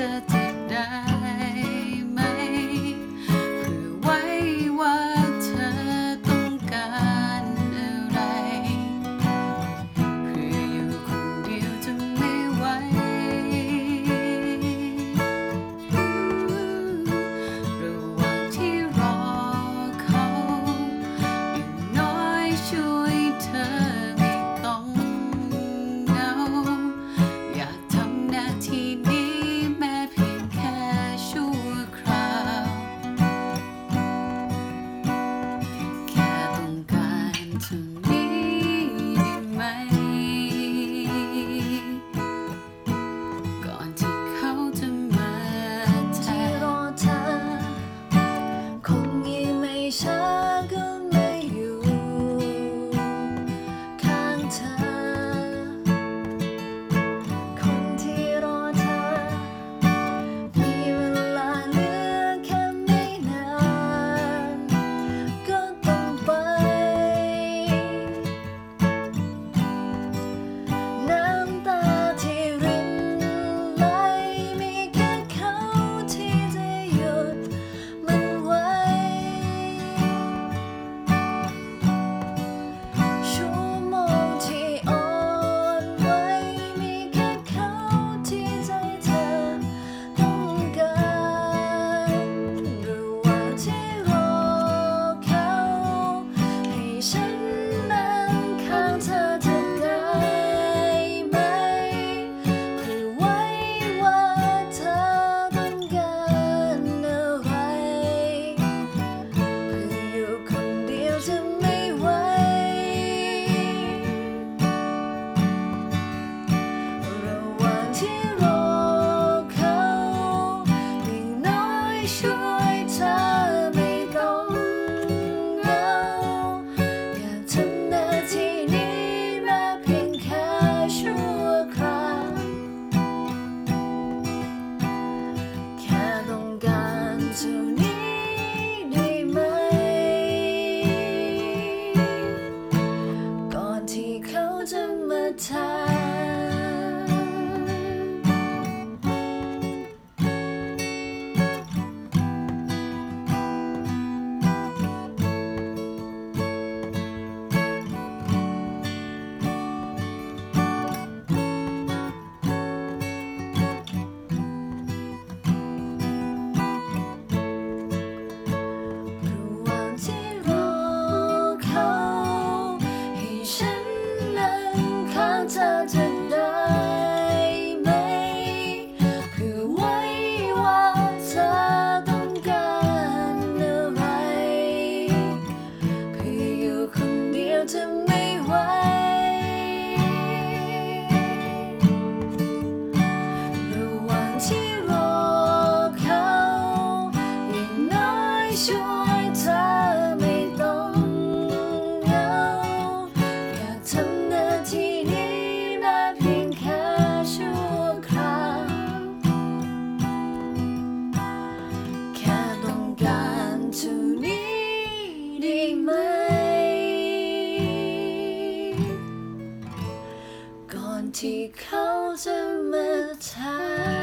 to Auntie calls him a tie.